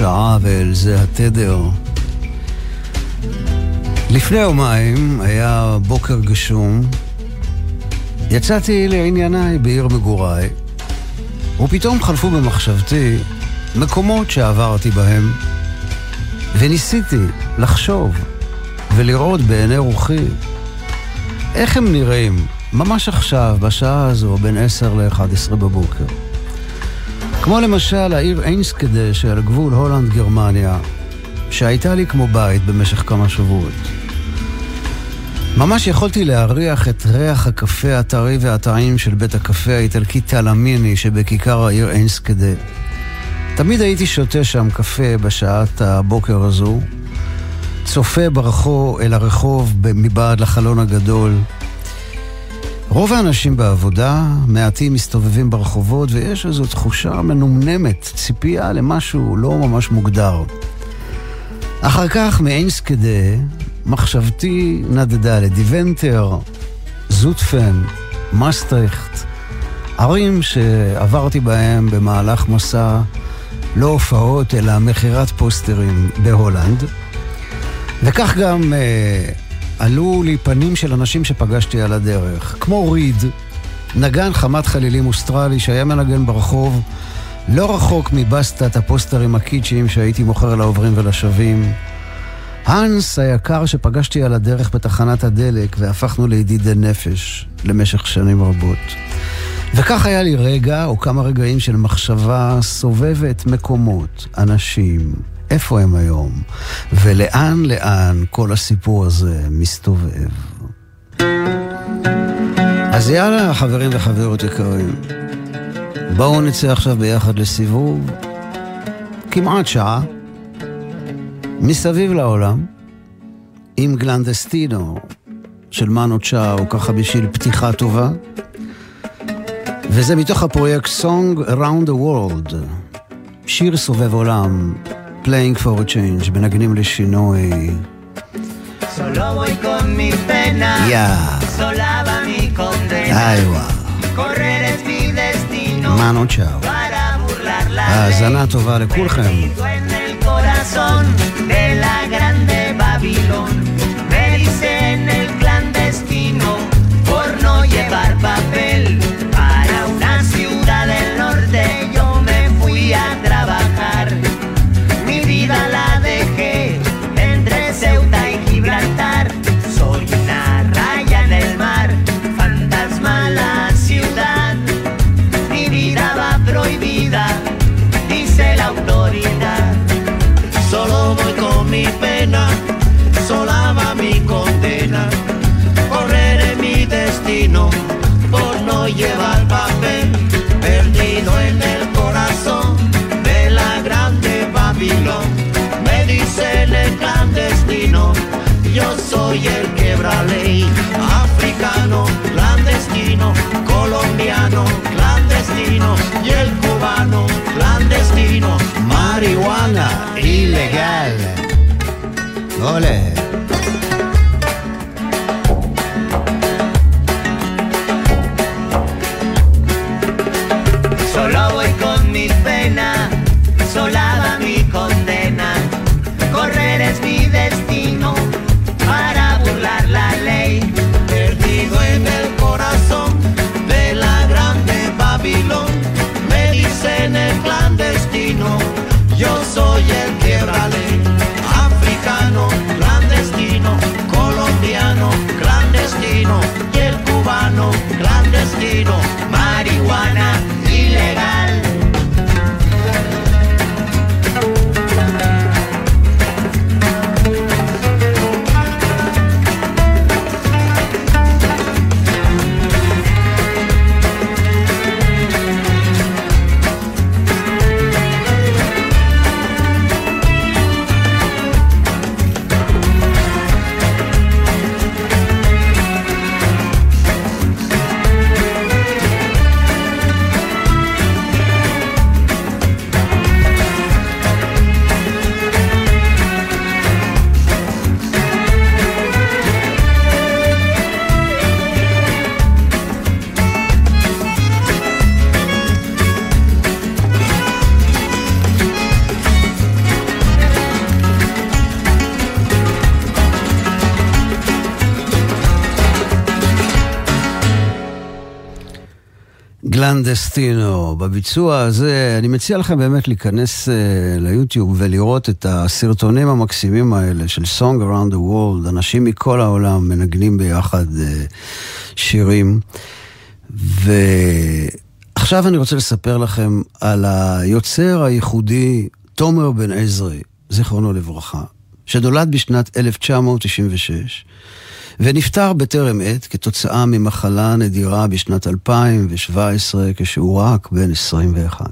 השעה ואל זה התדר. לפני יומיים היה בוקר גשום, יצאתי לענייניי בעיר מגוריי, ופתאום חלפו במחשבתי מקומות שעברתי בהם, וניסיתי לחשוב ולראות בעיני רוחי איך הם נראים ממש עכשיו, בשעה הזו, בין 10 ל-11 בבוקר. כמו למשל העיר אינסקדה של גבול הולנד-גרמניה, שהייתה לי כמו בית במשך כמה שבועות. ממש יכולתי להריח את ריח הקפה הטרי והטעים של בית הקפה האיטלקי תלמיני שבכיכר העיר אינסקדה. תמיד הייתי שותה שם קפה בשעת הבוקר הזו, צופה ברחוב אל הרחוב מבעד לחלון הגדול, רוב האנשים בעבודה, מעטים מסתובבים ברחובות, ויש איזו תחושה מנומנמת, ציפייה למשהו לא ממש מוגדר. אחר כך, מאינסקדה, מחשבתי נדדה לדיבנטר, זוטפן, מסטריכט, ערים שעברתי בהם במהלך מסע, לא הופעות, אלא מכירת פוסטרים בהולנד. וכך גם אה, עלו לי פנים של אנשים שפגשתי על הדרך, כמו ריד, נגן חמת חלילים אוסטרלי שהיה מנגן ברחוב, לא רחוק מבסטת הפוסטרים הקיצ'יים שהייתי מוכר לעוברים ולשבים. האנס היקר שפגשתי על הדרך בתחנת הדלק והפכנו לידידי נפש למשך שנים רבות. וכך היה לי רגע או כמה רגעים של מחשבה סובבת מקומות, אנשים, איפה הם היום, ולאן לאן כל הסיפור הזה מסתובב. אז יאללה, חברים וחברות יקרים, בואו נצא עכשיו ביחד לסיבוב, כמעט שעה, מסביב לעולם, עם גלנדסטינו של מנו צ'או, ככה בשביל פתיחה טובה. וזה מתוך הפרויקט Song Around the World, שיר סובב עולם, Playing for a Change, מנגנים לשינוי. Solo voy con mi pena, יא, sola va mi condena. איווה, Correr es mi destino מנו צ'או. para burlar la האזנה. טובה לכולכם. Soy el quebra ley, africano, clandestino, colombiano, clandestino, y el cubano, clandestino, marihuana ilegal. Ole. bueno, marihuana. קלנדסטינו. בביצוע הזה, אני מציע לכם באמת להיכנס uh, ליוטיוב ולראות את הסרטונים המקסימים האלה של Song Around the World, אנשים מכל העולם מנגנים ביחד uh, שירים. ועכשיו אני רוצה לספר לכם על היוצר הייחודי תומר בן עזרי, זיכרונו לברכה, שנולד בשנת 1996. ונפטר בטרם עת כתוצאה ממחלה נדירה בשנת 2017 כשהוא רק בן 21.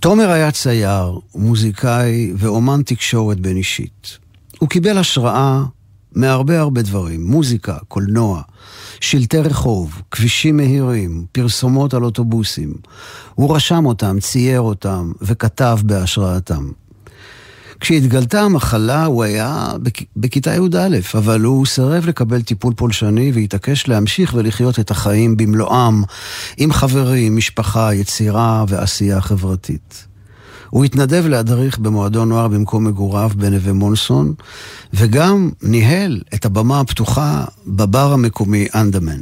תומר היה צייר, מוזיקאי ואומן תקשורת בין אישית. הוא קיבל השראה מהרבה הרבה דברים, מוזיקה, קולנוע, שלטי רחוב, כבישים מהירים, פרסומות על אוטובוסים. הוא רשם אותם, צייר אותם וכתב בהשראתם. כשהתגלתה המחלה הוא היה בכיתה י"א, אבל הוא סירב לקבל טיפול פולשני והתעקש להמשיך ולחיות את החיים במלואם, עם חברים, משפחה, יצירה ועשייה חברתית. הוא התנדב להדריך במועדון נוער במקום מגוריו בנווה מונסון, וגם ניהל את הבמה הפתוחה בבר המקומי אנדמן.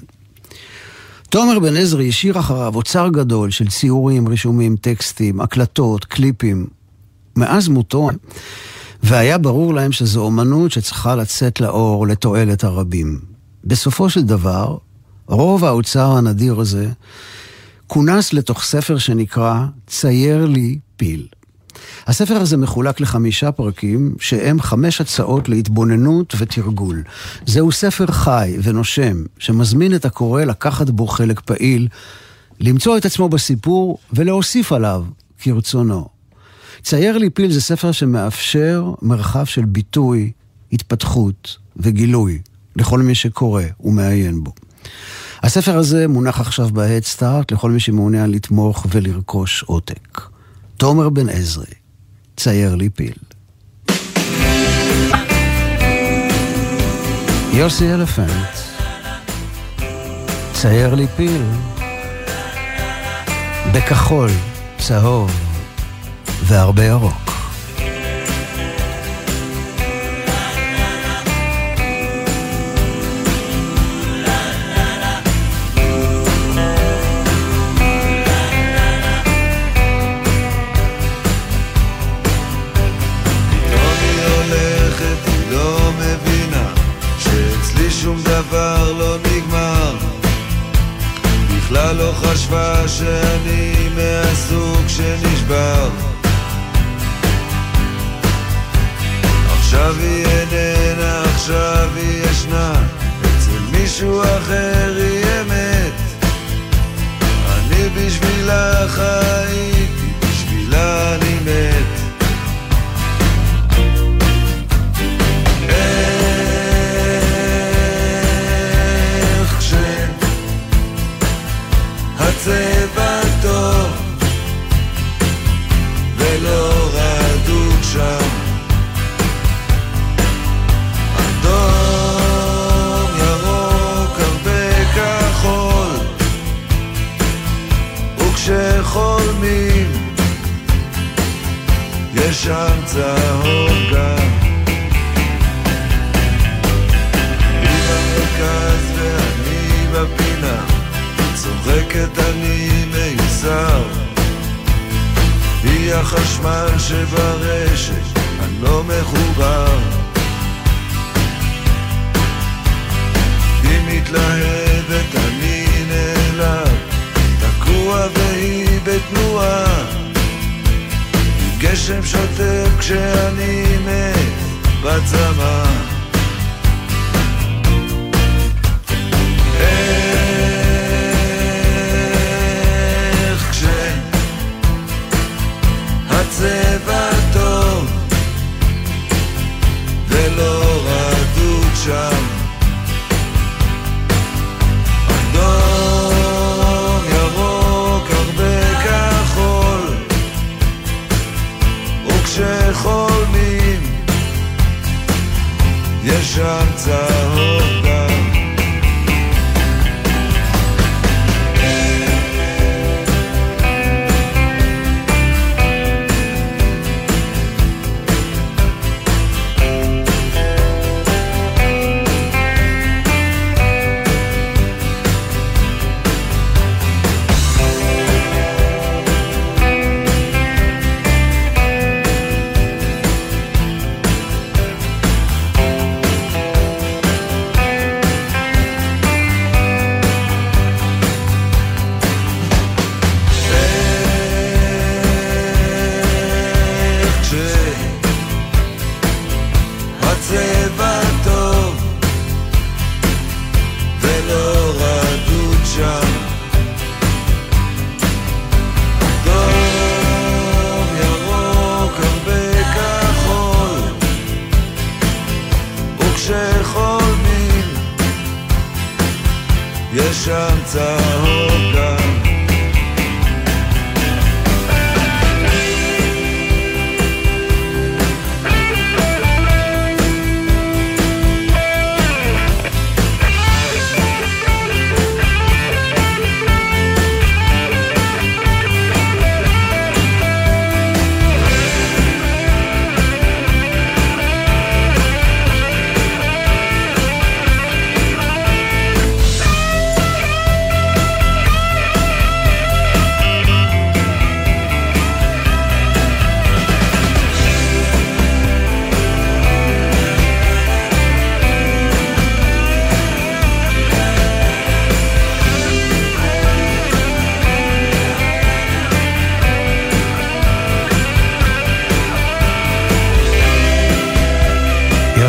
תומר בן עזרי השאיר אחריו אוצר גדול של ציורים, רישומים, טקסטים, הקלטות, קליפים, מאז מותו, והיה ברור להם שזו אומנות שצריכה לצאת לאור לתועלת הרבים. בסופו של דבר, רוב האוצר הנדיר הזה כונס לתוך ספר שנקרא "צייר לי פיל". הספר הזה מחולק לחמישה פרקים, שהם חמש הצעות להתבוננות ותרגול. זהו ספר חי ונושם, שמזמין את הקורא לקחת בו חלק פעיל, למצוא את עצמו בסיפור ולהוסיף עליו כרצונו. צייר לי פיל זה ספר שמאפשר מרחב של ביטוי, התפתחות וגילוי לכל מי שקורא ומעיין בו. הספר הזה מונח עכשיו בהדסטארט לכל מי שמעוניין לתמוך ולרכוש עותק. תומר בן עזרי, צייר לי פיל. יוסי אלפנט, צייר לי פיל, בכחול, צהוב. והרבה ירוק. לא נגמר בכלל לא חשבה שאני מהסוג שנשבר עכשיו היא איננה, עכשיו היא ישנה, אצל מישהו אחר היא אמת. אני בשבילה חייתי,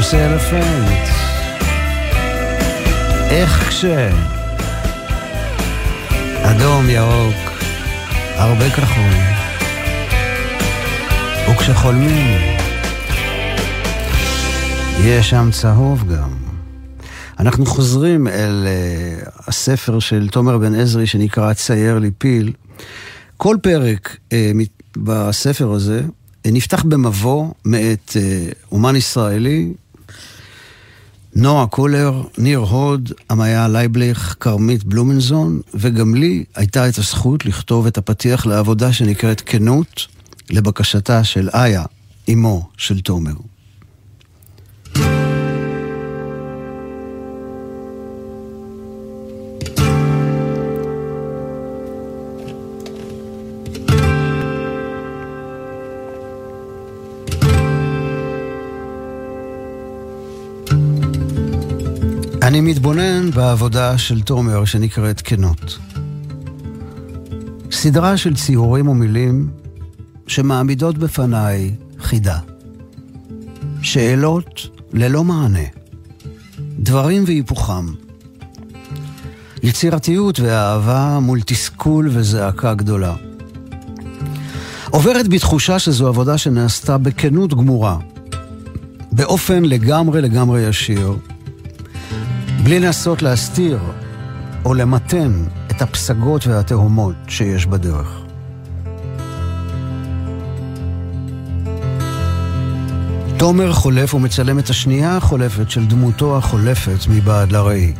יוסי אלפנט. איך כש... אדום, ירוק, הרבה כחול. וכשחולמים, יש שם צהוב גם. אנחנו חוזרים אל uh, הספר של תומר בן עזרי שנקרא צייר לי פיל. כל פרק uh, בספר הזה uh, נפתח במבוא מאת uh, אומן ישראלי נועה קולר, ניר הוד, עמיה לייבליך, כרמית בלומנזון, וגם לי הייתה את הזכות לכתוב את הפתיח לעבודה שנקראת כנות, לבקשתה של איה, אמו של תומר. אני מתבונן בעבודה של תומר שנקראת כנות. סדרה של ציורים ומילים שמעמידות בפניי חידה. שאלות ללא מענה. דברים והיפוכם. יצירתיות ואהבה מול תסכול וזעקה גדולה. עוברת בתחושה שזו עבודה שנעשתה בכנות גמורה, באופן לגמרי לגמרי ישיר, בלי לנסות להסתיר או למתן את הפסגות והתהומות שיש בדרך. תומר חולף ומצלם את השנייה החולפת של דמותו החולפת מבעד לראי.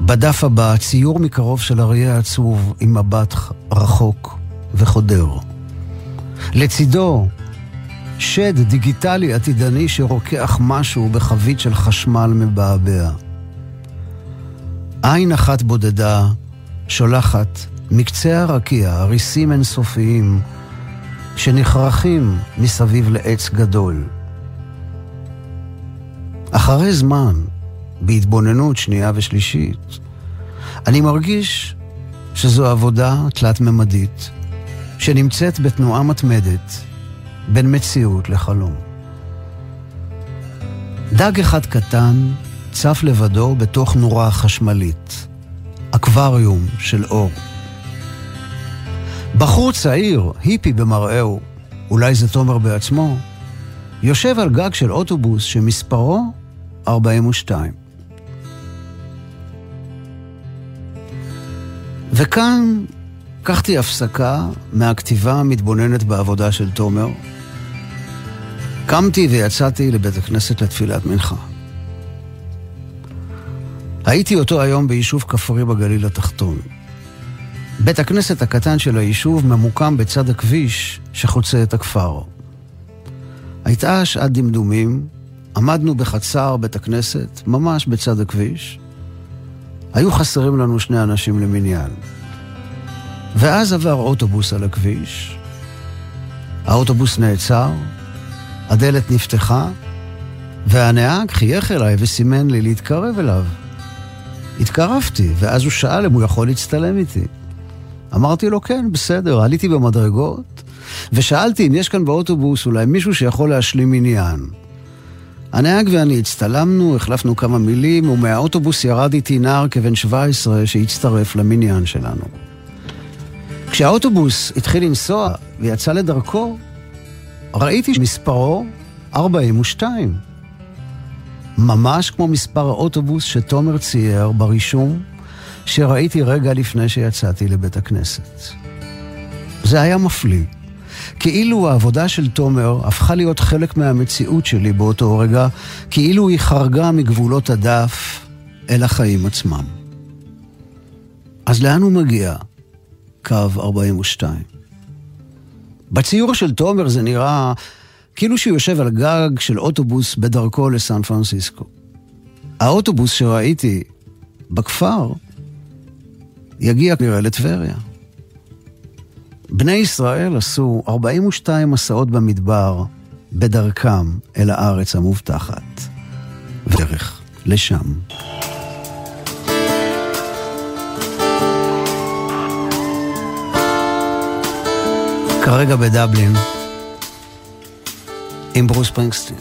בדף הבא ציור מקרוב של אריה עצוב עם מבט רחוק וחודר. לצידו שד דיגיטלי עתידני שרוקח משהו בחבית של חשמל מבעבע. עין אחת בודדה שולחת מקצה הרקיע הריסים אינסופיים שנחרכים מסביב לעץ גדול. אחרי זמן, בהתבוננות שנייה ושלישית, אני מרגיש שזו עבודה תלת-ממדית, שנמצאת בתנועה מתמדת בין מציאות לחלום. דג אחד קטן צף לבדו בתוך נורה חשמלית, אקווריום של אור. בחור צעיר, היפי במראהו, אולי זה תומר בעצמו, יושב על גג של אוטובוס שמספרו 42. וכאן לקחתי הפסקה מהכתיבה המתבוננת בעבודה של תומר, קמתי ויצאתי לבית הכנסת לתפילת מנחה. הייתי אותו היום ביישוב כפרי בגליל התחתון. בית הכנסת הקטן של היישוב ממוקם בצד הכביש שחוצה את הכפר. הייתה שעת דמדומים, עמדנו בחצר בית הכנסת, ממש בצד הכביש. היו חסרים לנו שני אנשים למניין. ואז עבר אוטובוס על הכביש, האוטובוס נעצר, הדלת נפתחה, והנהג חייך אליי וסימן לי להתקרב אליו. התקרבתי, ואז הוא שאל אם הוא יכול להצטלם איתי. אמרתי לו, כן, בסדר, עליתי במדרגות, ושאלתי אם יש כאן באוטובוס אולי מישהו שיכול להשלים עניין. הנהג ואני הצטלמנו, החלפנו כמה מילים, ומהאוטובוס ירד איתי נער כבן 17 שהצטרף למניין שלנו. כשהאוטובוס התחיל לנסוע ויצא לדרכו, ראיתי שמספרו 42. ממש כמו מספר האוטובוס שתומר צייר ברישום שראיתי רגע לפני שיצאתי לבית הכנסת. זה היה מפליא. כאילו העבודה של תומר הפכה להיות חלק מהמציאות שלי באותו רגע, כאילו היא חרגה מגבולות הדף אל החיים עצמם. אז לאן הוא מגיע? קו 42. בציור של תומר זה נראה כאילו שהוא יושב על גג של אוטובוס בדרכו לסן פרנסיסקו. האוטובוס שראיתי בכפר יגיע כנראה לטבריה. בני ישראל עשו 42 מסעות במדבר בדרכם אל הארץ המובטחת. ודרך לשם. כרגע בדבלין, עם ברוס פרינגסטין.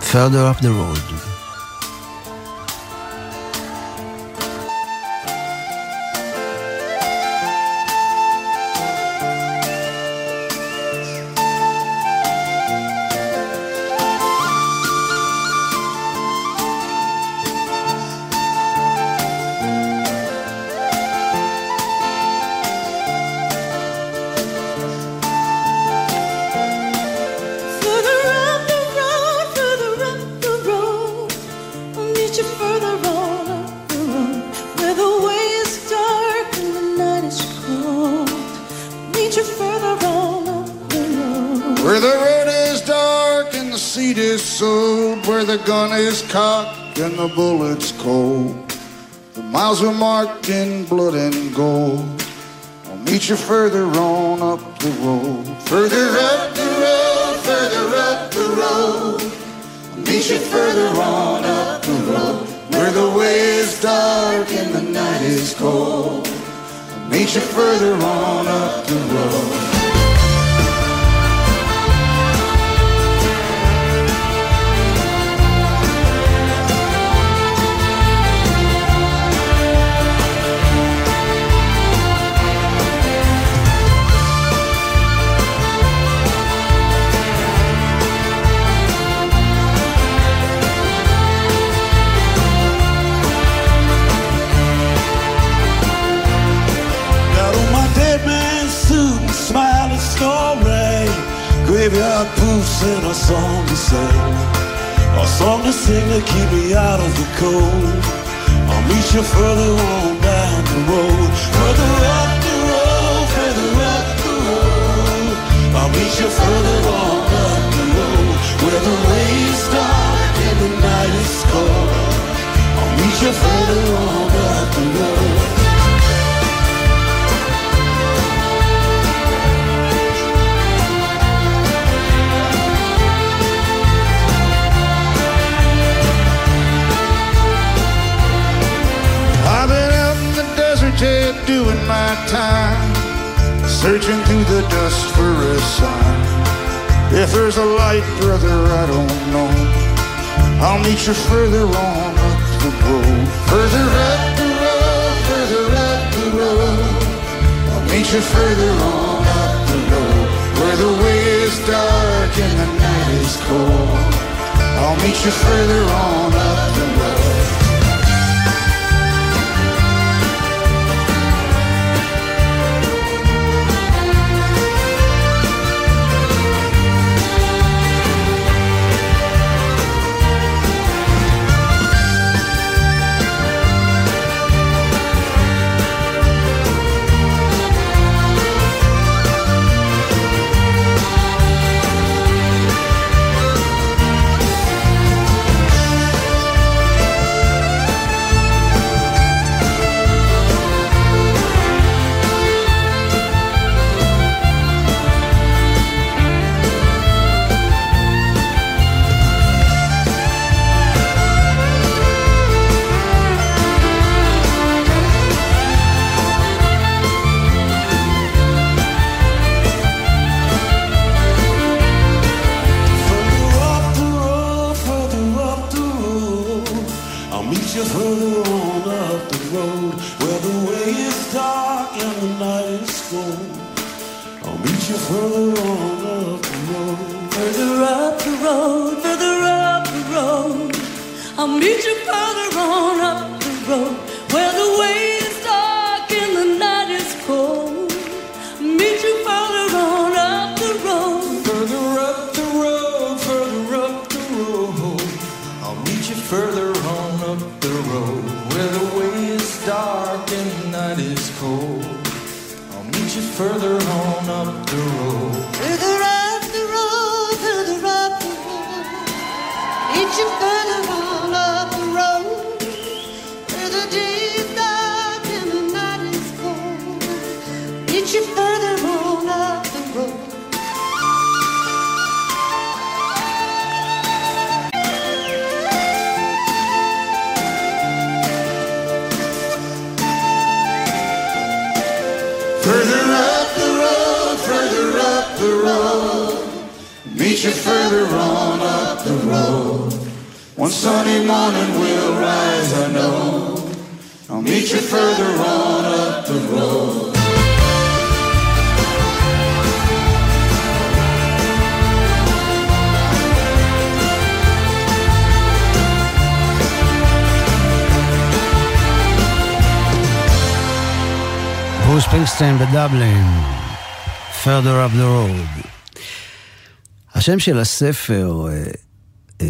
Further up the road. You further on up the road. Further up the road, further up the road. I'll meet you further on up the road. Where the way is dark and the night is cold. I'll meet you further on up the road. To keep me out of the cold. I'll meet you further on down the road. Further up the road, further up the road. I'll meet you further on up the road. Where the way is dark and the night is cold. I'll meet you further on up the road. Searching through the dust for a sign. If there's a light, brother, I don't know. I'll meet you further on up the road. Further up the road, further up the road. I'll meet you further on up the road. Where the way is dark and the night is cold. I'll meet you further on up the road. on up the road where the way is dark and the night is cold. I'll meet you further on up the road. Further up the road, further up the road. I'll meet you further on up the road. One sunny morning we'll rise, I know. I'll meet you further on up the road. ברוס פינגסטיין בדבלין, Further up the road. השם של הספר, אה, אה,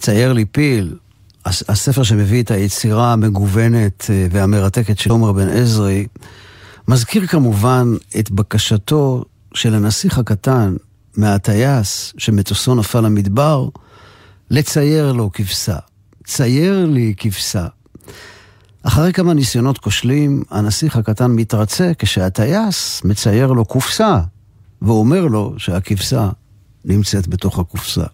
צייר לי פיל, הספר שמביא את היצירה המגוונת אה, והמרתקת של עומר בן עזרי, מזכיר כמובן את בקשתו של הנסיך הקטן מהטייס שמטוסו נפל למדבר, לצייר לו כבשה. צייר לי כבשה. אחרי כמה ניסיונות כושלים, הנסיך הקטן מתרצה כשהטייס מצייר לו קופסה, ואומר לו שהכבשה נמצאת בתוך הקופסה.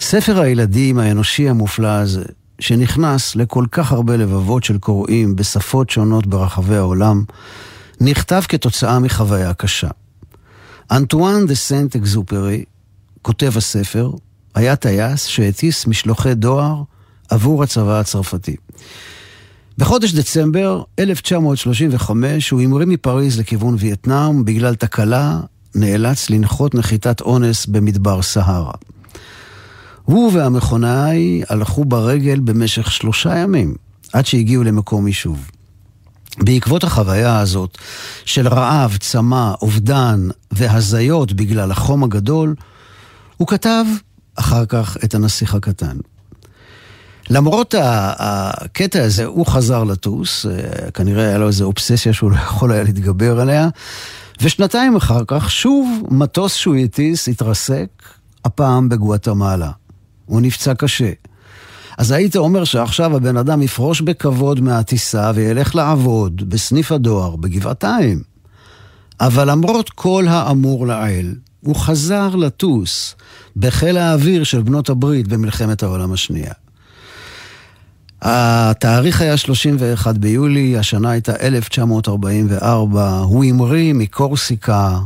ספר הילדים האנושי המופלא הזה, שנכנס לכל כך הרבה לבבות של קוראים בשפות שונות ברחבי העולם, נכתב כתוצאה מחוויה קשה. אנטואן דה סנט אקזופרי, כותב הספר, היה טייס שהטיס משלוחי דואר עבור הצבא הצרפתי. בחודש דצמבר 1935 הוא המריא מפריז לכיוון וייטנאם בגלל תקלה נאלץ לנחות נחיתת אונס במדבר סהרה. הוא והמכונאי הלכו ברגל במשך שלושה ימים, עד שהגיעו למקום יישוב. בעקבות החוויה הזאת של רעב, צמא, אובדן והזיות בגלל החום הגדול, הוא כתב אחר כך את הנסיך הקטן. למרות הקטע הזה, הוא חזר לטוס, אה, כנראה היה לו איזו אובססיה שהוא לא יכול היה להתגבר עליה, ושנתיים אחר כך שוב מטוס שהוא הטיס התרסק, הפעם בגואטמלה. הוא נפצע קשה. אז היית אומר שעכשיו הבן אדם יפרוש בכבוד מהטיסה וילך לעבוד בסניף הדואר בגבעתיים. אבל למרות כל האמור לעיל, הוא חזר לטוס בחיל האוויר של בנות הברית במלחמת העולם השנייה. התאריך היה 31 ביולי, השנה הייתה 1944, הוא המריא מקורסיקה,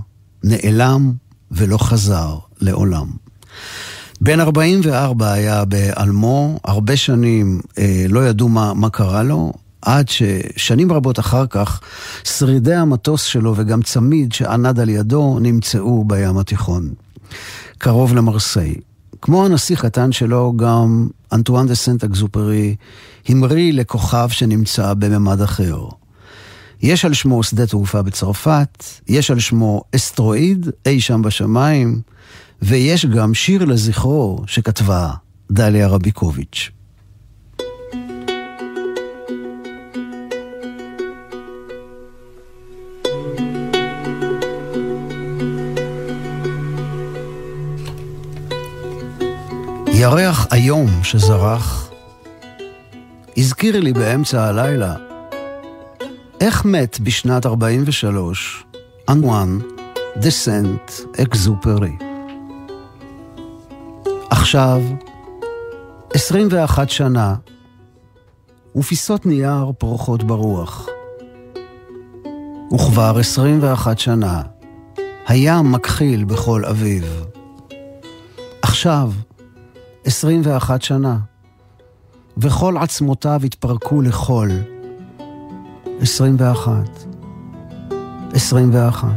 נעלם ולא חזר לעולם. בן 44 היה בעלמו, הרבה שנים אה, לא ידעו מה, מה קרה לו, עד ששנים רבות אחר כך, שרידי המטוס שלו וגם צמיד שענד על ידו נמצאו בים התיכון, קרוב למרסיי. כמו הנסיך קטן שלו, גם אנטואן דה סנט אקזופרי המריא לכוכב שנמצא בממד אחר. יש על שמו שדה תעופה בצרפת, יש על שמו אסטרואיד אי שם בשמיים, ויש גם שיר לזכרו שכתבה דליה רביקוביץ'. ירח איום שזרח, הזכיר לי באמצע הלילה איך מת בשנת 43 אנואן דה סנט אקזופרי. עכשיו, 21 שנה, ופיסות נייר פורחות ברוח. וכבר 21 שנה, הים מכחיל בכל אביב. עכשיו, 21 שנה, וכל עצמותיו התפרקו לחול. 21. 21.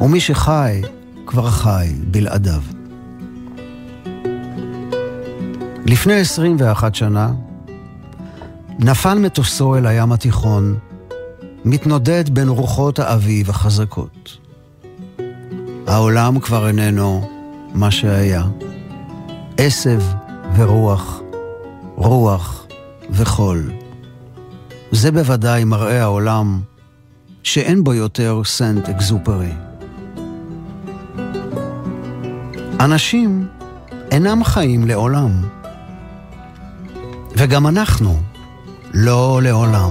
ומי שחי, כבר חי בלעדיו. לפני 21 שנה נפל מטוסו אל הים התיכון, מתנודד בין רוחות האביב החזקות. העולם כבר איננו מה שהיה. עשב ורוח, רוח וחול. זה בוודאי מראה העולם שאין בו יותר סנט אקזופרי. אנשים אינם חיים לעולם. וגם אנחנו לא לעולם.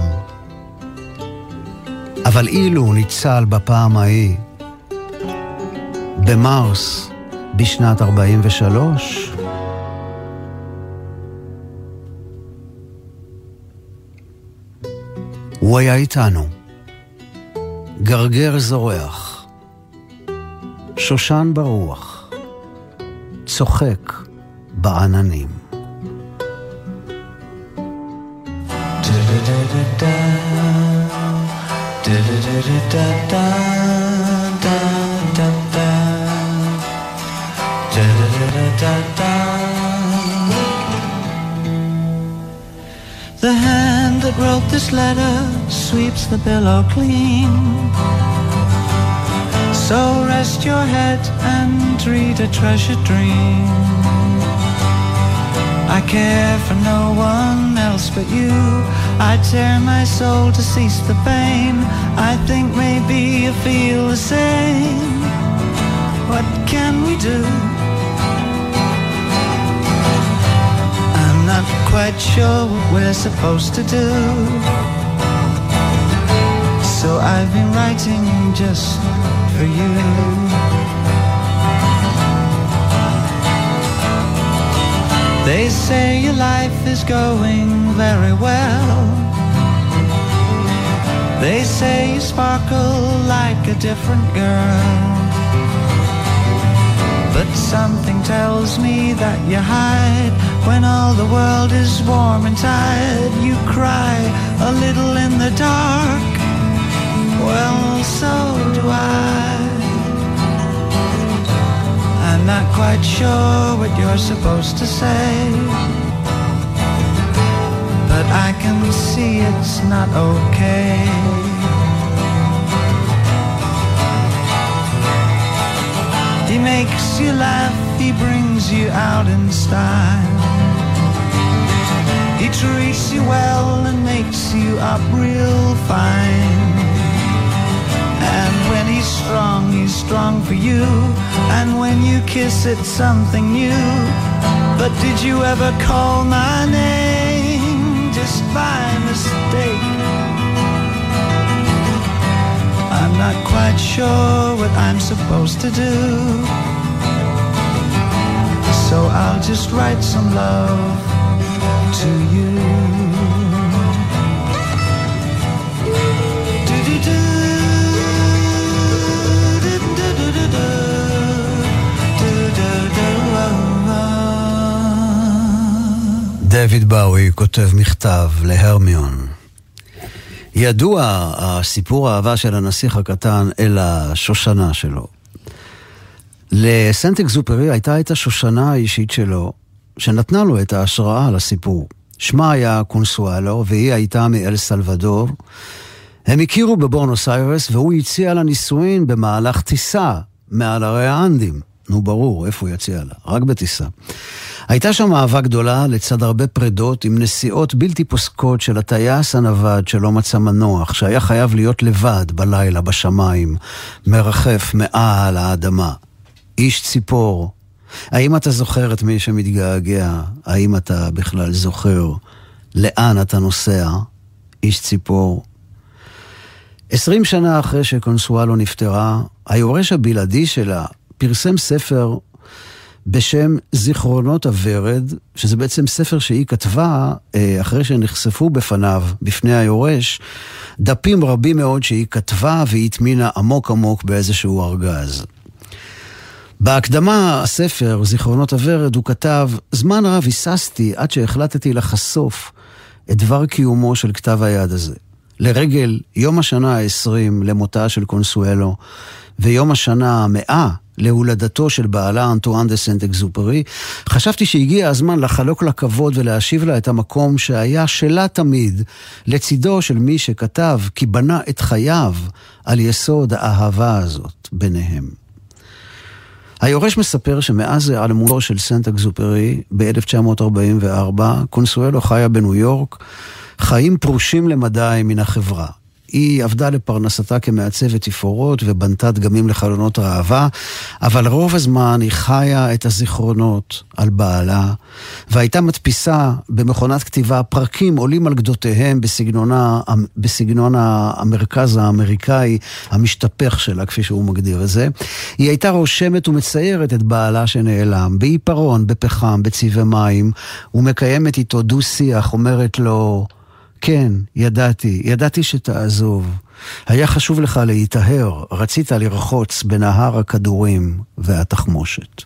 אבל אילו ניצל בפעם ההיא, במרס, בשנת 43, הוא היה איתנו. גרגר זורח, שושן ברוח, צוחק בעננים. The hand that wrote this letter sweeps the pillow clean. So rest your head and read a treasured dream. I care for no one else but you. I tear my soul to cease the pain. I think maybe you feel the same. What can we do? I'm not quite sure what we're supposed to do. So I've been writing just for you. They say your life is going very well. They say you sparkle like a different girl. But something tells me that you hide when all the world is warm and tired. You cry a little in the dark. Well, so do I. I'm not quite sure what you're supposed to say. But I can see it's not okay. He makes you laugh, he brings you out in style. He treats you well and makes you up real fine. And when he's strong, he's strong for you. And when you kiss, it's something new. But did you ever call my name just by mistake? I'm not quite sure what I'm supposed to do. So I'll just write some love to you. דויד באוי כותב מכתב להרמיון. ידוע הסיפור האהבה של הנסיך הקטן אל השושנה שלו. לסנט אקזופרי הייתה את השושנה האישית שלו, שנתנה לו את ההשראה לסיפור. שמה היה קונסואלו, והיא הייתה מאל סלבדור. הם הכירו בבורנוס איירס, והוא הציע לה נישואין במהלך טיסה מעל הרי האנדים. נו, ברור, איפה הוא יציע לה? רק בטיסה. הייתה שם אהבה גדולה לצד הרבה פרדות עם נסיעות בלתי פוסקות של הטייס הנווד שלא מצא מנוח, שהיה חייב להיות לבד בלילה בשמיים, מרחף מעל האדמה. איש ציפור. האם אתה זוכר את מי שמתגעגע? האם אתה בכלל זוכר לאן אתה נוסע? איש ציפור. עשרים שנה אחרי שקונסואלו נפטרה, היורש הבלעדי שלה פרסם ספר בשם זיכרונות הוורד, שזה בעצם ספר שהיא כתבה אה, אחרי שנחשפו בפניו, בפני היורש, דפים רבים מאוד שהיא כתבה והטמינה עמוק עמוק באיזשהו ארגז. בהקדמה הספר, זיכרונות הוורד, הוא כתב, זמן רב היססתי עד שהחלטתי לחשוף את דבר קיומו של כתב היד הזה. לרגל יום השנה ה-20 למותה של קונסואלו, ויום השנה המאה להולדתו של בעלה אנטואן דה סנט אקזופרי, חשבתי שהגיע הזמן לחלוק לה כבוד ולהשיב לה את המקום שהיה שלה תמיד, לצידו של מי שכתב כי בנה את חייו על יסוד האהבה הזאת ביניהם. היורש מספר שמאז היעלמותו של סנט אקזופרי ב-1944, קונסואלו חיה בניו יורק, חיים פרושים למדי מן החברה. היא עבדה לפרנסתה כמעצבת תפאורות ובנתה דגמים לחלונות ראווה, אבל רוב הזמן היא חיה את הזיכרונות על בעלה, והייתה מדפיסה במכונת כתיבה פרקים עולים על גדותיהם בסגנונה, בסגנון המרכז האמריקאי המשתפך שלה, כפי שהוא מגדיר את זה. היא הייתה רושמת ומציירת את בעלה שנעלם, בעיפרון, בפחם, בצבעי מים, ומקיימת איתו דו-שיח, אומרת לו, כן, ידעתי, ידעתי שתעזוב. היה חשוב לך להיטהר, רצית לרחוץ בנהר הכדורים והתחמושת.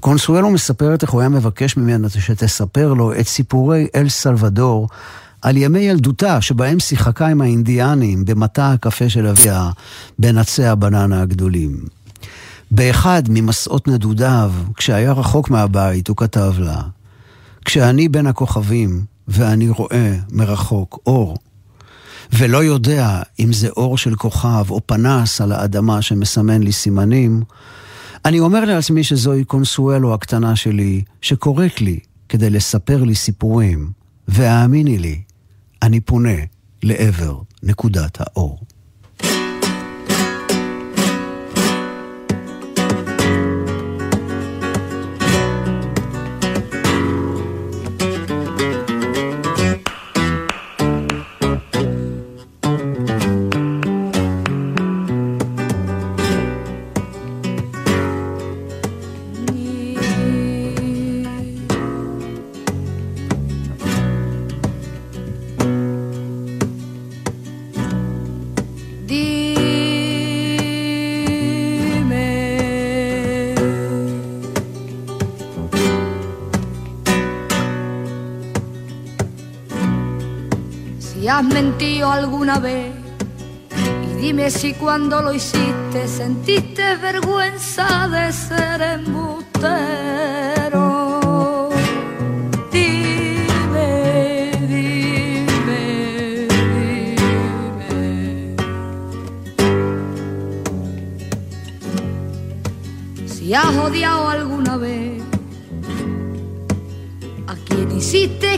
קונסואלו מספרת איך הוא היה מבקש ממנה שתספר לו את סיפורי אל סלבדור על ימי ילדותה שבהם שיחקה עם האינדיאנים במטע הקפה של אביה בין עצי הבננה הגדולים. באחד ממסעות נדודיו, כשהיה רחוק מהבית, הוא כתב לה, כשאני בין הכוכבים, ואני רואה מרחוק אור, ולא יודע אם זה אור של כוכב או פנס על האדמה שמסמן לי סימנים, אני אומר לעצמי שזוהי קונסואלו הקטנה שלי, שקוראת לי כדי לספר לי סיפורים, והאמיני לי, אני פונה לעבר נקודת האור. Alguna vez y dime si cuando lo hiciste sentiste vergüenza de ser embustero. Dime, dime, dime. Si has odiado alguna vez a quien hiciste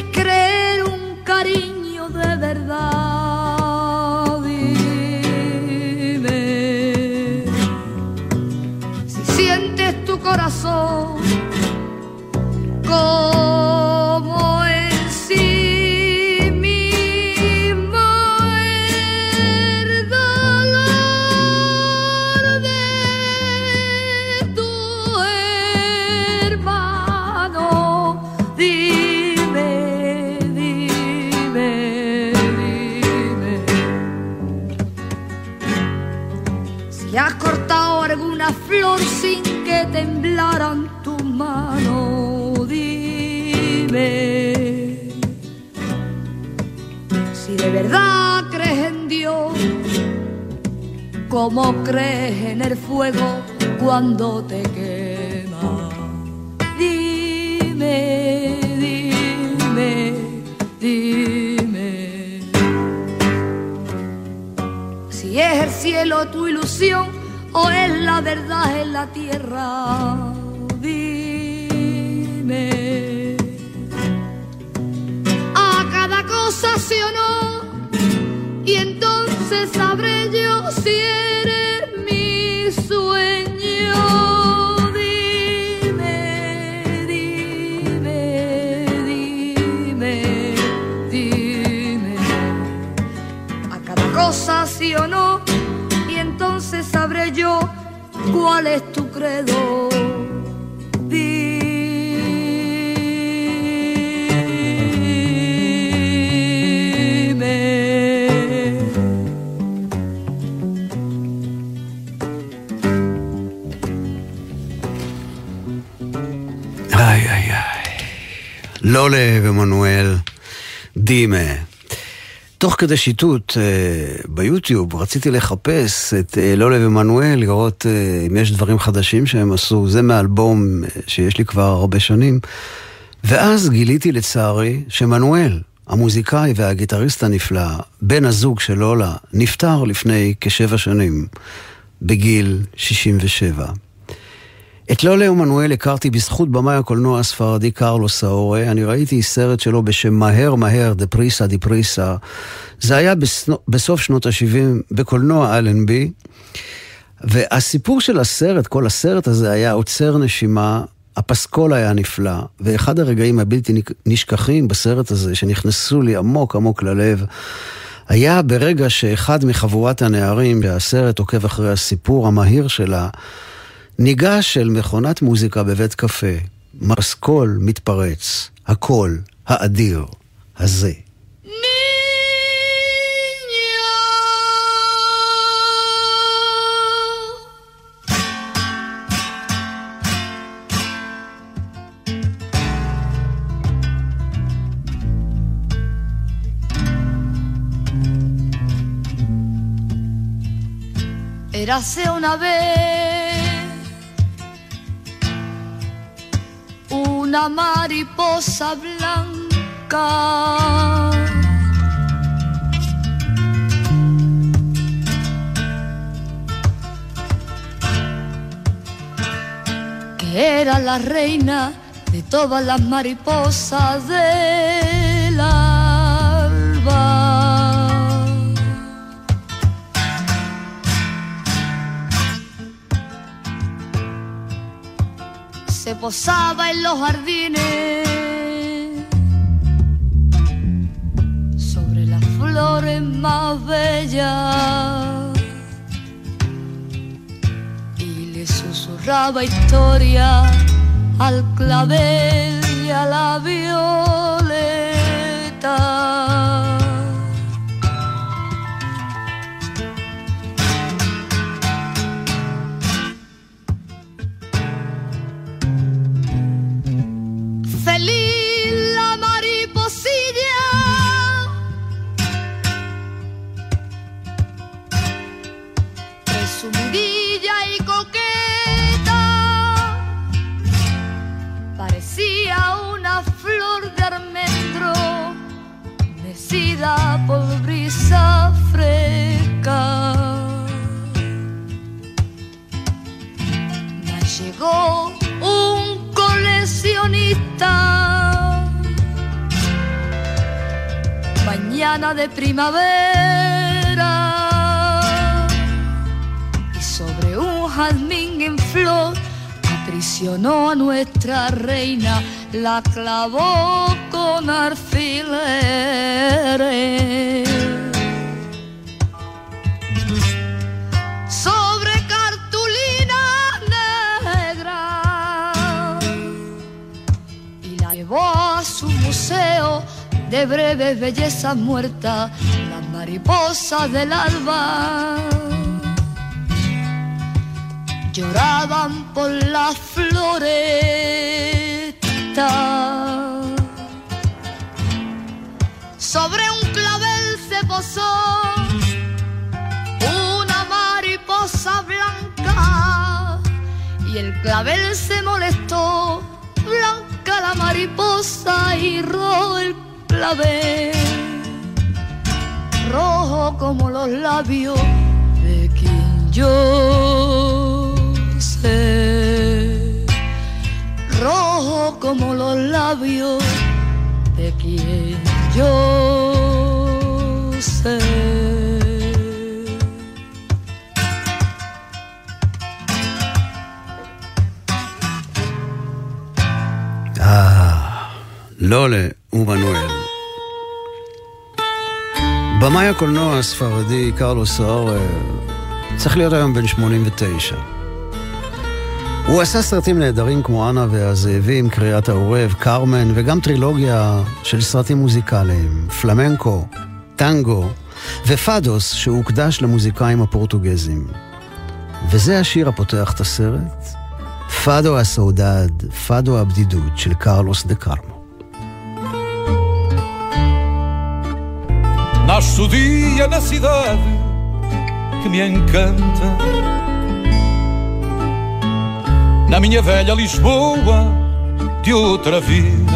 como crees en el fuego cuando te quema. Dime, dime, dime si es el cielo tu ilusión o es la verdad en la tierra. Dime, a cada cosa sí o no, y entonces sabré yo alrededor. Dime. Ay, ay, ay. Lole Manuel, dime. תוך כדי שיטוט אה, ביוטיוב רציתי לחפש את אה, לולה ומנואל, לראות אה, אם יש דברים חדשים שהם עשו. זה מאלבום אה, שיש לי כבר הרבה שנים. ואז גיליתי לצערי שמנואל, המוזיקאי והגיטריסט הנפלא, בן הזוג של לולה, נפטר לפני כשבע שנים, בגיל 67. את לולה ומנואל הכרתי בזכות במאי הקולנוע הספרדי קרלוס סאורה. אני ראיתי סרט שלו בשם מהר מהר, דפריסה דפריסה. זה היה בסוף שנות ה-70 בקולנוע אלנבי. והסיפור של הסרט, כל הסרט הזה היה עוצר נשימה, הפסקול היה נפלא, ואחד הרגעים הבלתי נשכחים בסרט הזה, שנכנסו לי עמוק עמוק ללב, היה ברגע שאחד מחבורת הנערים, שהסרט עוקב אחרי הסיפור המהיר שלה, ניגש אל מכונת מוזיקה בבית קפה, מרסקול מתפרץ, הקול האדיר הזה. Érase una vez una mariposa blanca. que era la reina de todas las mariposas del alba. Se posaba en los jardines sobre las flores más bellas y le susurraba historia al clavel y a la violeta. Por brisa fresca. Mas llegó un coleccionista. Mañana de primavera. Y sobre un jazmín en flor aprisionó a nuestra reina, la clavó con alfileres. Sobre cartulina negra. Y la llevó a su museo de breves bellezas muertas, las mariposas del alba. Lloraban por la Sobre un clavel se posó una mariposa blanca y el clavel se molestó. Blanca la mariposa y rojo el clavel, rojo como los labios de quien yo sé, rojo como los labios de quien yo sé. אה, לולה ומנואל. במאי הקולנוע הספרדי קרלוס סאור צריך להיות היום בן 89. הוא עשה סרטים נהדרים כמו אנה והזאבים, קריאת העורב, קרמן, וגם טרילוגיה של סרטים מוזיקליים, פלמנקו, טנגו ופאדוס, שהוקדש למוזיקאים הפורטוגזים. וזה השיר הפותח את הסרט, פאדו הסעודד, פאדו הבדידות של קרלוס דה קרמו. Nasce o dia na cidade que me encanta. Na minha velha Lisboa de outra vida.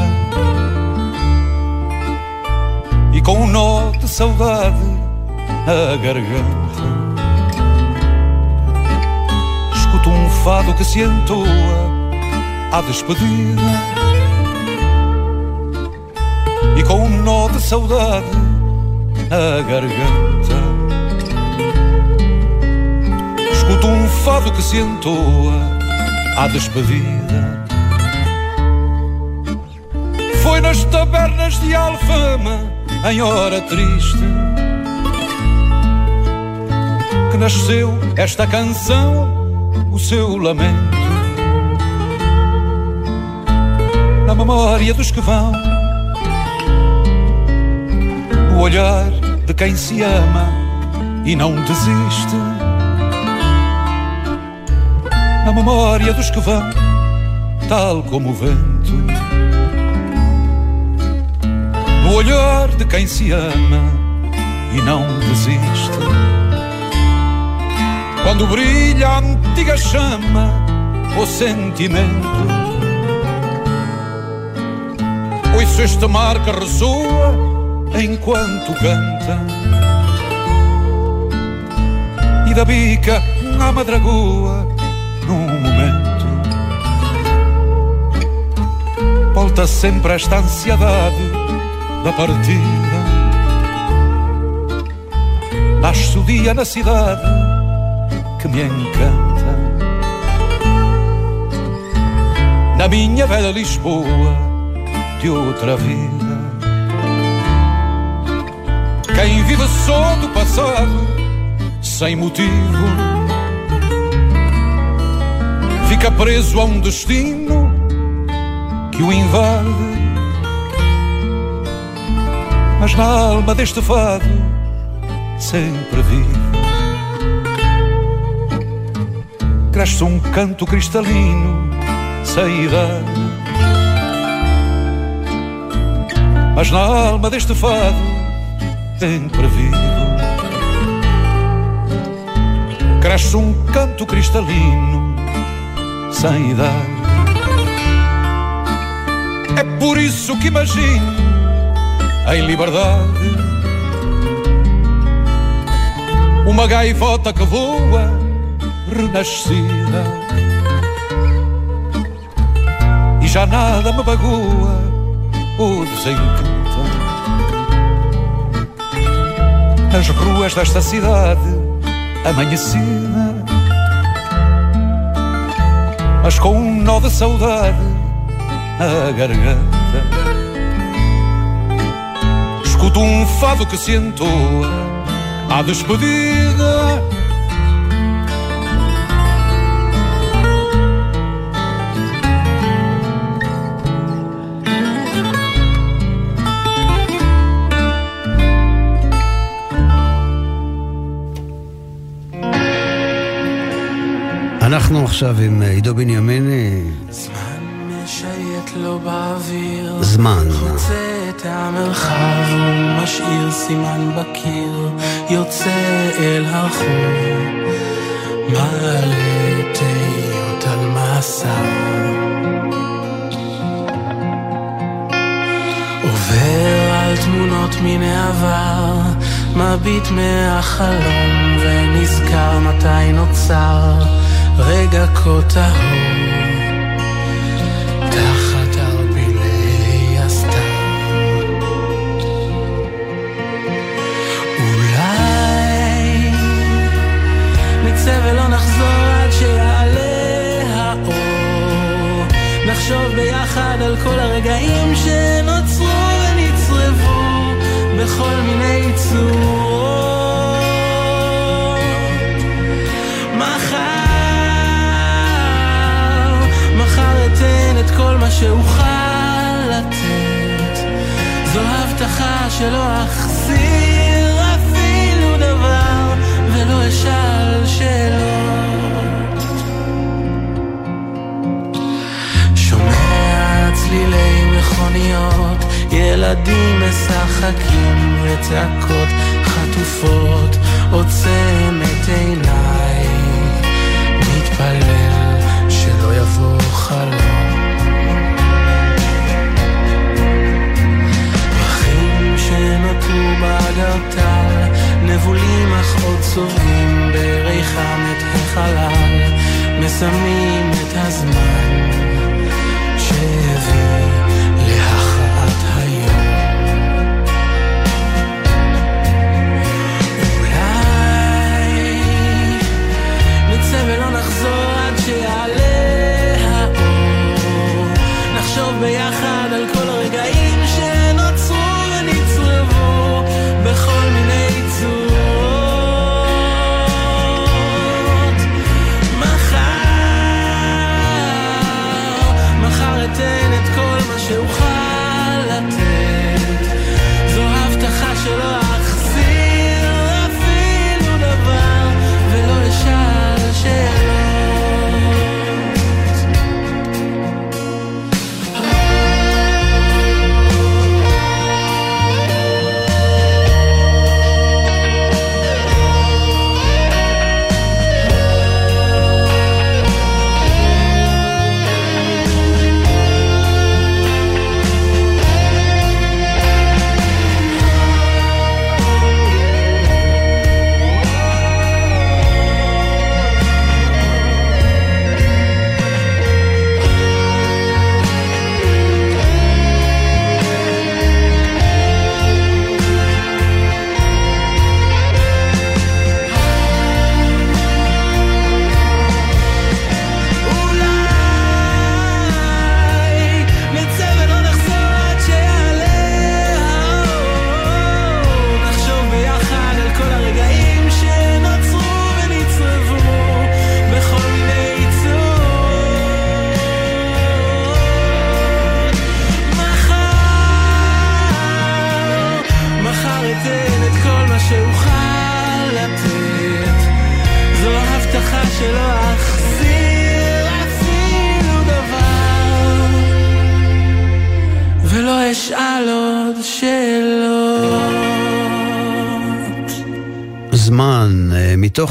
E com um nó de saudade na garganta. Escuto um fado que se entoa à despedida. E com um nó de saudade a garganta. Escuto um fado que se entoa à despedida. Foi nas tabernas de Alfama, em hora triste, que nasceu esta canção, o seu lamento. Na memória dos que vão o olhar de quem se ama e não desiste. Memória dos que vão, tal como o vento. No olhar de quem se ama e não desiste. Quando brilha a antiga chama, o sentimento. Ouço este mar que ressoa enquanto canta e da bica à madragoa num momento. Volta sempre esta ansiedade da partida. Nasce o dia na cidade que me encanta. Na minha velha Lisboa de outra vida. Quem vive só do passado, sem motivo, fica preso a um destino que o invade. Mas na alma deste fado, sempre vivo, cresce um canto cristalino, sem idade. Mas na alma deste fado, sempre vivo. Cresce um canto cristalino, sem idade. É por isso que imagino em liberdade uma gaivota que voa renascida e já nada me magoa ou desencanta. nas ruas desta cidade amanhecida, mas com um nó de saudade na garganta. Escuto um fado que se entoa à despedida אנחנו עכשיו עם אה, עידו בנימיני. זמן משייט לו באוויר. זמן. חוצה את המרחב, משאיר סימן בקיר, יוצא אל הרחוב, מעלה תהיות על מסע. עובר על תמונות מן העבר, מביט מהחלום ונזכר מתי נוצר. רגע כה תחת ערפילי הסתיו. אולי נצא ולא נחזור עד שיעלה האור. נחשוב ביחד על כל הרגעים שנוצרו ונצרבו בכל מיני צורות. מה שאוכל לתת. זו הבטחה שלא אחזיר אפילו דבר, ולא אשאל שאלות. שומע צלילי מכוניות, ילד ילדים משחקים וצעקות חטופות עוצם את עיניי מתפלל שלא יבוא חלום שנותרו באגרטל נבולים אך עוד צובעים בריחם את החלל. מסמנים את הזמן שהביא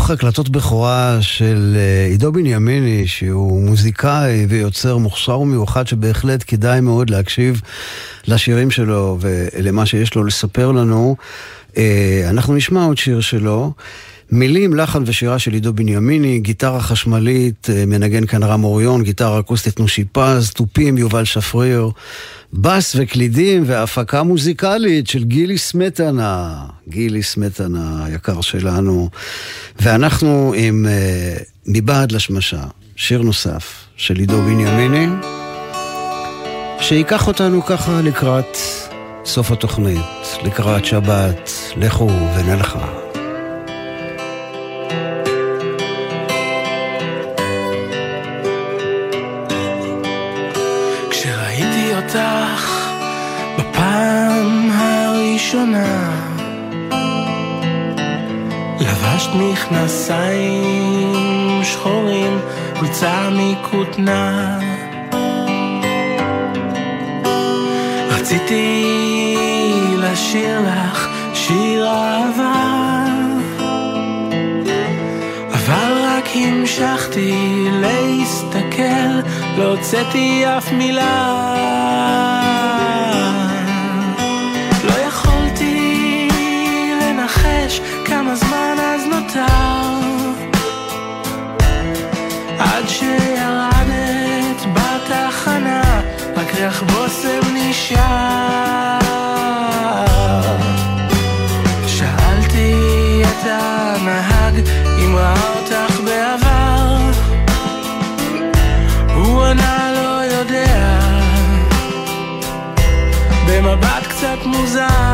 מתוך הקלטות בכורה של אה, עידו בנימיני, שהוא מוזיקאי ויוצר מוכשר ומיוחד שבהחלט כדאי מאוד להקשיב לשירים שלו ולמה שיש לו לספר לנו. אה, אנחנו נשמע עוד שיר שלו. מילים, לחן ושירה של עידו בנימיני, גיטרה חשמלית, אה, מנגן כאן רם אוריון, גיטרה אקוסטית נושי פז, תופים יובל שפריר, בס וקלידים והפקה מוזיקלית של גילי סמטנה, גילי סמטנה היקר שלנו, ואנחנו עם אה, מבעד לשמשה, שיר נוסף של עידו בנימיני, שייקח אותנו ככה לקראת סוף התוכנית, לקראת שבת, לכו ונלכה. אותך בפעם הראשונה. לבשת מכנסיים שחורים, חולצה מכותנה. רציתי לשיר לך שיר אהבה אבל רק המשכתי להסתכל, לא הוצאתי אף מילה. לא יכולתי לנחש כמה זמן אז נותר, עד שירדת בתחנה, רק ריח בושם נשאר. desire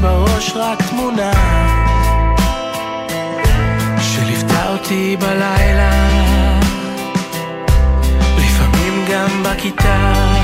בראש רק תמונה שליוותה אותי בלילה. לפעמים גם בכיתה.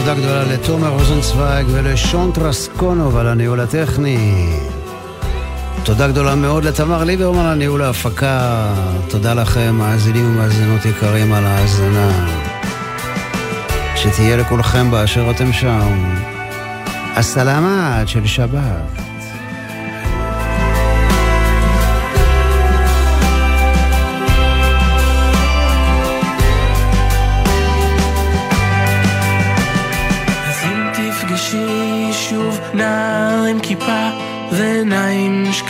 תודה גדולה לתומר רוזנצוויג ולשון טרסקונוב על הניהול הטכני. תודה גדולה מאוד לתמר ליברמן על ניהול ההפקה. תודה לכם, מאזינים ומאזינות יקרים, על ההאזנה. שתהיה לכולכם באשר אתם שם. הסלמת של שבת.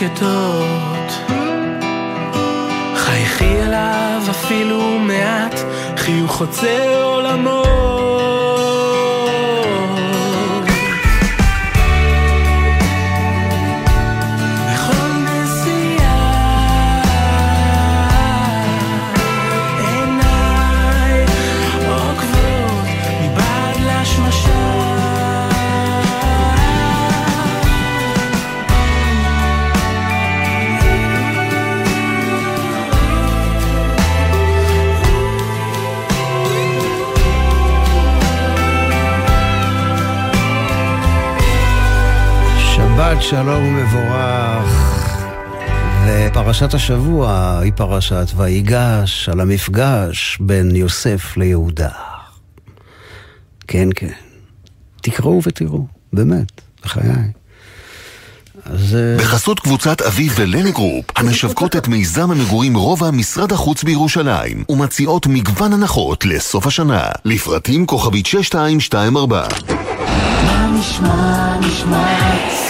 שקטות. חייכי אליו אפילו מעט, חיוך חוצה עולמות שבת שלום ומבורך. ופרשת השבוע היא פרשת ויגש על המפגש בין יוסף ליהודה. כן, כן. תקראו ותראו, באמת, בחיי. אז... אה, בחסות קבוצת אביב ולני גרופ, המשווקות את מיזם המגורים רובע משרד החוץ בירושלים, ומציעות מגוון הנחות לסוף השנה. לפרטים כוכבית 6224. מה נשמע, נשמע,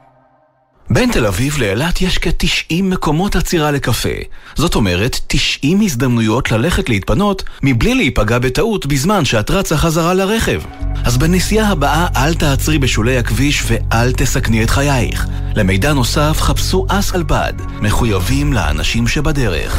בין תל אביב לאילת יש כ-90 מקומות עצירה לקפה. זאת אומרת, 90 הזדמנויות ללכת להתפנות מבלי להיפגע בטעות בזמן שאת רצה חזרה לרכב. אז בנסיעה הבאה אל תעצרי בשולי הכביש ואל תסכני את חייך. למידע נוסף חפשו אסלבד, מחויבים לאנשים שבדרך.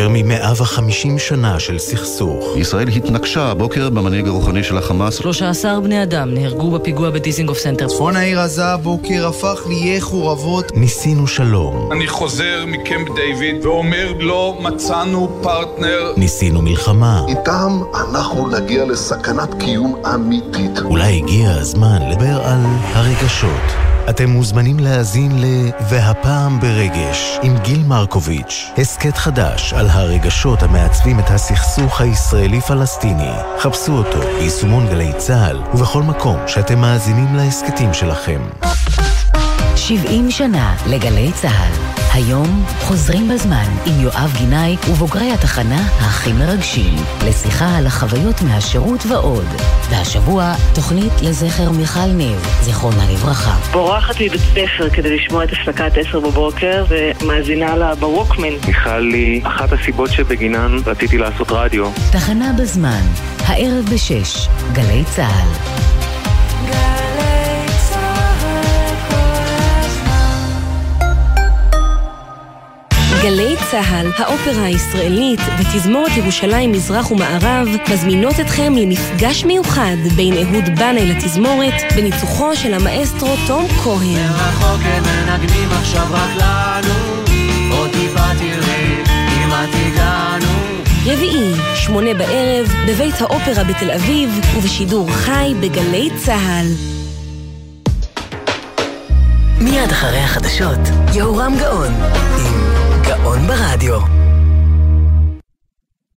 יותר מ-150 שנה של סכסוך. ישראל התנקשה הבוקר במנהיג הרוחני של החמאס. 13 בני אדם נהרגו בפיגוע בדיזינגוף סנטר. צפון העיר עזה הבוקר הפך לאיי חורבות. ניסינו שלום. אני חוזר מקמפ דיוויד ואומר לא מצאנו פרטנר. ניסינו מלחמה. איתם אנחנו נגיע לסכנת קיום אמיתית. אולי הגיע הזמן לדבר על הרגשות. אתם מוזמנים להאזין ל "והפעם ברגש" עם גיל מרקוביץ', הסכת חדש על הרגשות המעצבים את הסכסוך הישראלי-פלסטיני. חפשו אותו ביישומון גלי צה"ל ובכל מקום שאתם מאזינים להסכתים שלכם. 70 שנה לגלי צה"ל. היום חוזרים בזמן עם יואב גינאי ובוגרי התחנה הכי מרגשים לשיחה על החוויות מהשירות ועוד. והשבוע, תוכנית לזכר מיכל ניב, זיכרונה לברכה. בורחת מבית ספר כדי לשמוע את הפסקת 10 בבוקר ומאזינה לה בווקמן. מיכל היא אחת הסיבות שבגינן רציתי לעשות רדיו. תחנה בזמן, הערב בשש, גלי צה"ל. גלי צה"ל, האופרה הישראלית ותזמורת ירושלים מזרח ומערב מזמינות אתכם למפגש מיוחד בין אהוד בנאי לתזמורת בניצוחו של המאסטרו תום כהן. מרחוק הם מנגנים עכשיו רק לנו, עוד טיפה תראי, כמעט הגענו, רביעי, שמונה בערב, בבית האופרה בתל אביב, ובשידור חי בגלי צה"ל. מיד אחרי החדשות, יהורם גאון, עם גאון ברדיו.